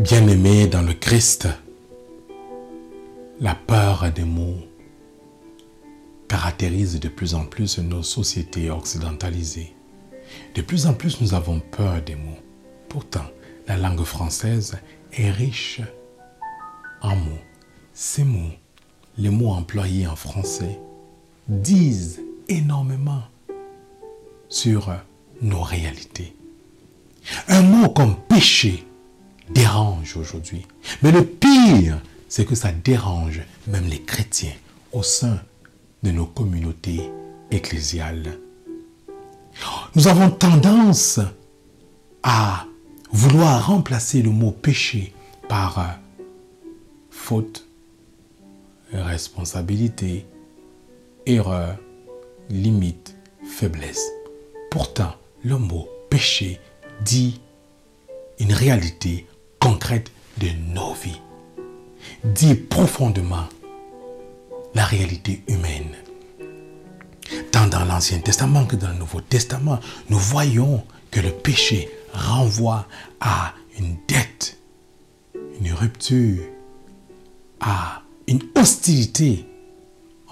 Bien-aimés dans le Christ, la peur des mots caractérise de plus en plus nos sociétés occidentalisées. De plus en plus, nous avons peur des mots. Pourtant, la langue française est riche en mots. Ces mots, les mots employés en français, disent énormément sur nos réalités. Un mot comme péché dérange aujourd'hui. Mais le pire, c'est que ça dérange même les chrétiens au sein de nos communautés ecclésiales. Nous avons tendance à vouloir remplacer le mot péché par faute, responsabilité, erreur, limite, faiblesse. Pourtant, le mot péché dit une réalité concrète de nos vies, dit profondément la réalité humaine. Tant dans l'Ancien Testament que dans le Nouveau Testament, nous voyons que le péché renvoie à une dette, une rupture, à une hostilité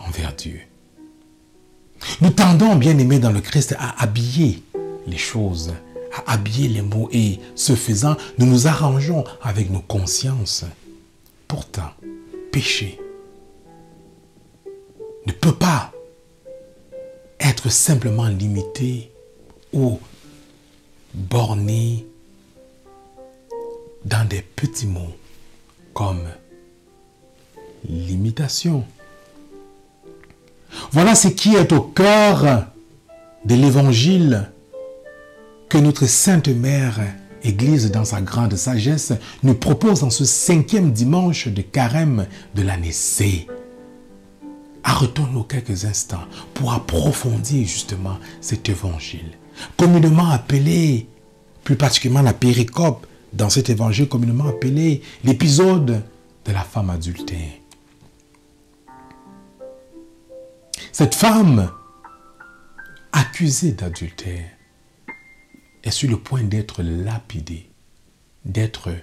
envers Dieu. Nous tendons, bien aimés dans le Christ, à habiller les choses, à habiller les mots et ce faisant, nous nous arrangeons avec nos consciences. Pourtant, péché ne peut pas être simplement limité ou borné dans des petits mots comme limitation. Voilà ce qui est au cœur de l'évangile que notre Sainte Mère Église, dans sa grande sagesse, nous propose en ce cinquième dimanche de carême de l'année C. Arrêtons-nous quelques instants pour approfondir justement cet évangile, communément appelé, plus particulièrement la péricope, dans cet évangile communément appelé l'épisode de la femme adultère. Cette femme accusée d'adultère est sur le point d'être lapidée, d'être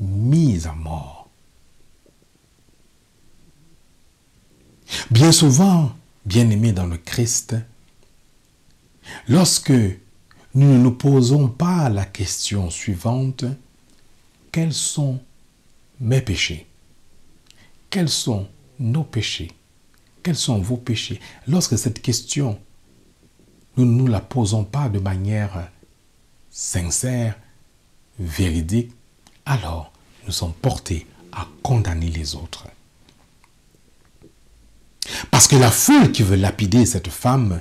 mise à mort. Bien souvent, bien aimés dans le Christ, lorsque nous ne nous posons pas la question suivante, quels sont mes péchés? Quels sont nos péchés? Quels sont vos péchés? Lorsque cette question, nous ne nous la posons pas de manière sincère, véridique, alors nous sommes portés à condamner les autres. Parce que la foule qui veut lapider cette femme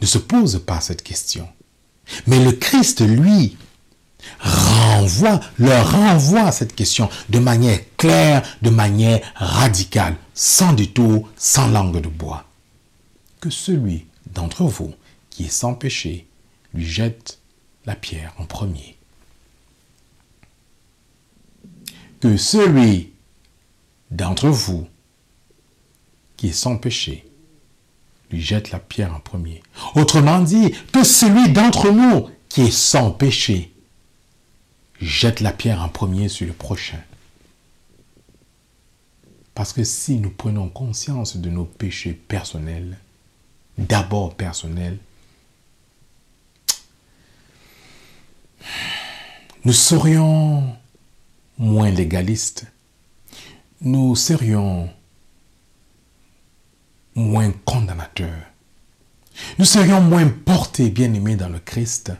ne se pose pas cette question. Mais le Christ, lui, renvoie, leur renvoie cette question de manière claire, de manière radicale, sans détour, sans langue de bois. Que celui d'entre vous qui est sans péché lui jette la pierre en premier. Que celui d'entre vous qui est sans péché lui jette la pierre en premier. Autrement dit, que celui d'entre nous qui est sans péché jette la pierre en premier sur le prochain. Parce que si nous prenons conscience de nos péchés personnels, d'abord personnels, nous serions moins légalistes, nous serions moins condamnateurs, nous serions moins portés, bien-aimés dans le Christ,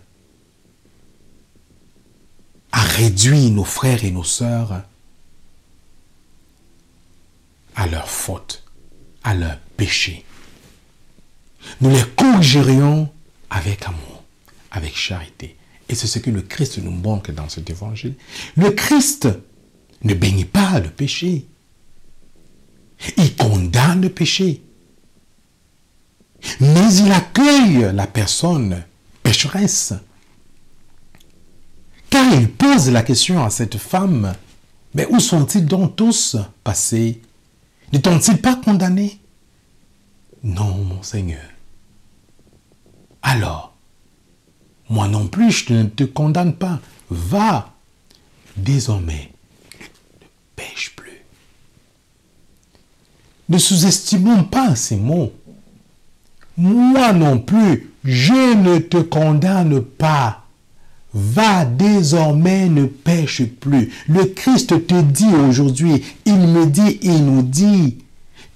à réduire nos frères et nos sœurs à leurs fautes, à leurs péchés. Nous les corrigerions avec amour, avec charité. Et c'est ce que le Christ nous montre dans cet évangile. Le Christ ne baigne pas le péché. Il condamne le péché. Mais il accueille la personne pécheresse. Car il pose la question à cette femme, mais où sont-ils donc tous passés? Ne t'ont-ils pas condamné Non, mon Seigneur. Alors, moi non plus, je ne te condamne pas. Va. Désormais, ne pêche plus. Ne sous-estimons pas ces mots. Moi non plus, je ne te condamne pas. Va désormais, ne pêche plus. Le Christ te dit aujourd'hui, il me dit, il nous dit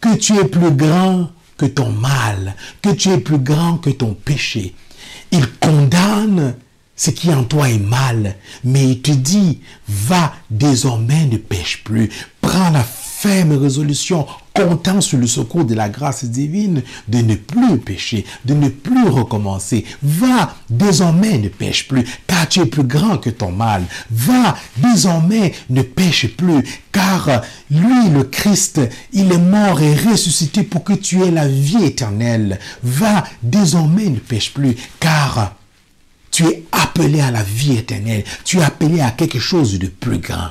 que tu es plus grand que ton mal, que tu es plus grand que ton péché. Il condamne ce qui en toi est mal, mais il te dit, va désormais, ne pêche plus. Prends la ferme résolution, comptant sur le secours de la grâce divine, de ne plus pécher, de ne plus recommencer. Va, désormais ne pêche plus, car tu es plus grand que ton mal. Va, désormais ne pêche plus, car lui, le Christ, il est mort et ressuscité pour que tu aies la vie éternelle. Va, désormais ne pêche plus, car tu es appelé à la vie éternelle. Tu es appelé à quelque chose de plus grand.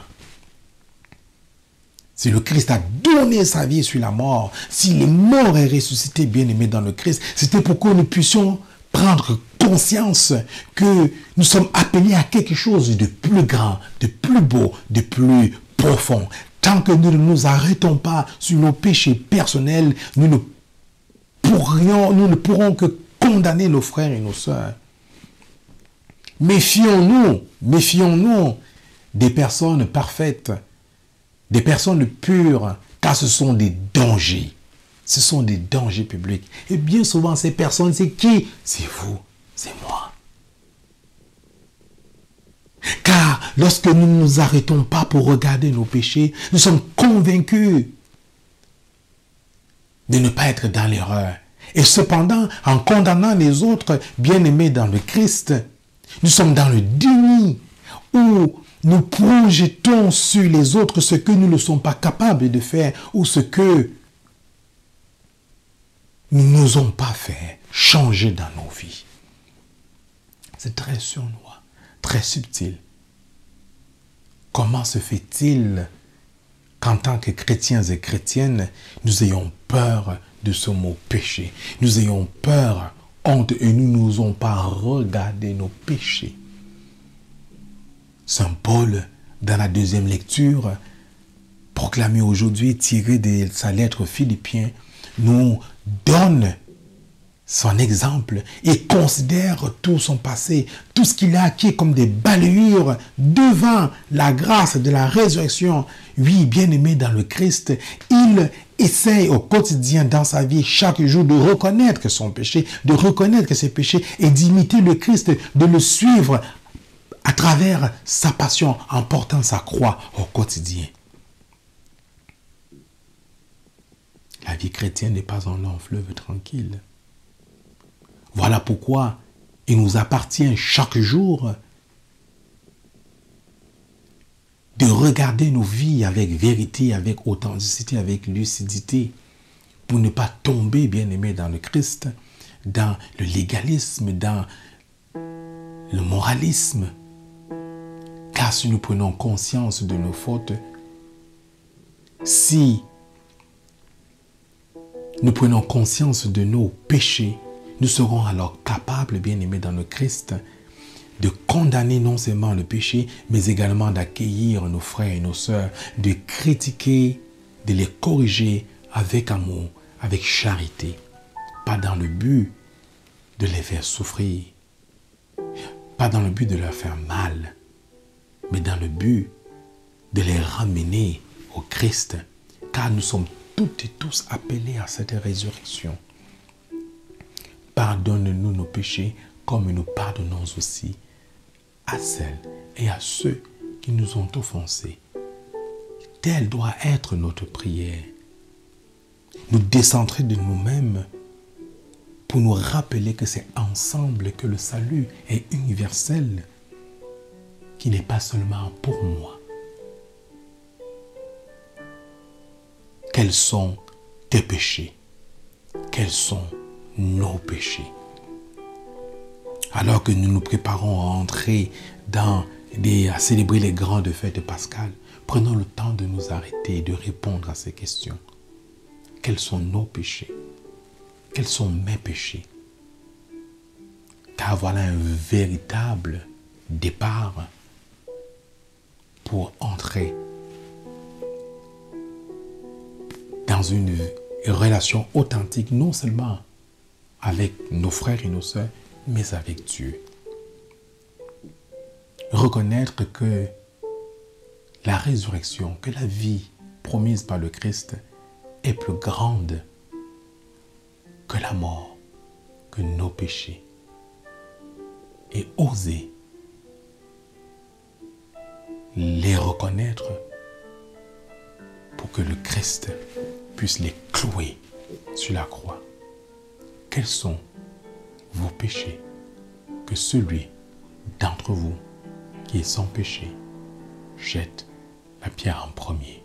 Si le Christ a donné sa vie sur la mort, s'il est mort et ressuscité, bien aimé dans le Christ, c'était pour que nous puissions prendre conscience que nous sommes appelés à quelque chose de plus grand, de plus beau, de plus profond. Tant que nous ne nous arrêtons pas sur nos péchés personnels, nous ne nous ne pourrons que condamner nos frères et nos sœurs. Méfions-nous, méfions-nous des personnes parfaites des personnes pures, car ce sont des dangers. Ce sont des dangers publics. Et bien souvent, ces personnes, c'est qui? C'est vous, c'est moi. Car lorsque nous ne nous arrêtons pas pour regarder nos péchés, nous sommes convaincus de ne pas être dans l'erreur. Et cependant, en condamnant les autres bien-aimés dans le Christ, nous sommes dans le déni où nous projetons sur les autres ce que nous ne sommes pas capables de faire ou ce que nous n'osons pas faire, changer dans nos vies. C'est très sournois, très subtil. Comment se fait-il qu'en tant que chrétiens et chrétiennes, nous ayons peur de ce mot péché? Nous ayons peur, honte et nous n'osons pas regarder nos péchés. Saint Paul, dans la deuxième lecture, proclamée aujourd'hui, tirée de sa lettre Philippiens, nous donne son exemple et considère tout son passé, tout ce qu'il a acquis comme des balayures devant la grâce de la résurrection. Oui, bien-aimé dans le Christ, il essaye au quotidien dans sa vie, chaque jour, de reconnaître son péché, de reconnaître ses péchés et d'imiter le Christ, de le suivre à travers sa passion en portant sa croix au quotidien. La vie chrétienne n'est pas un long fleuve tranquille. Voilà pourquoi il nous appartient chaque jour de regarder nos vies avec vérité, avec authenticité, avec lucidité, pour ne pas tomber, bien aimé, dans le Christ, dans le légalisme, dans le moralisme, car si nous prenons conscience de nos fautes, si nous prenons conscience de nos péchés, nous serons alors capables, bien aimés dans le Christ, de condamner non seulement le péché, mais également d'accueillir nos frères et nos sœurs, de critiquer, de les corriger avec amour, avec charité, pas dans le but de les faire souffrir, pas dans le but de leur faire mal, mais dans le but de les ramener au Christ, car nous sommes toutes et tous appelés à cette résurrection. Pardonne-nous nos péchés comme nous pardonnons aussi à celles et à ceux qui nous ont offensés. Telle doit être notre prière. Nous décentrer de nous-mêmes pour nous rappeler que c'est ensemble que le salut est universel qui n'est pas seulement pour moi. Quels sont tes péchés? Quels sont nos péchés. Alors que nous nous préparons à entrer dans à célébrer les grandes fêtes pascales, prenons le temps de nous arrêter et de répondre à ces questions. Quels sont nos péchés? Quels sont mes péchés? Car voilà un véritable départ pour entrer dans une relation authentique, non seulement avec nos frères et nos sœurs, mais avec Dieu. Reconnaître que la résurrection, que la vie promise par le Christ est plus grande que la mort, que nos péchés. Et oser les reconnaître pour que le Christ puisse les clouer sur la croix. Quels sont vos péchés Que celui d'entre vous qui est sans péché jette la pierre en premier?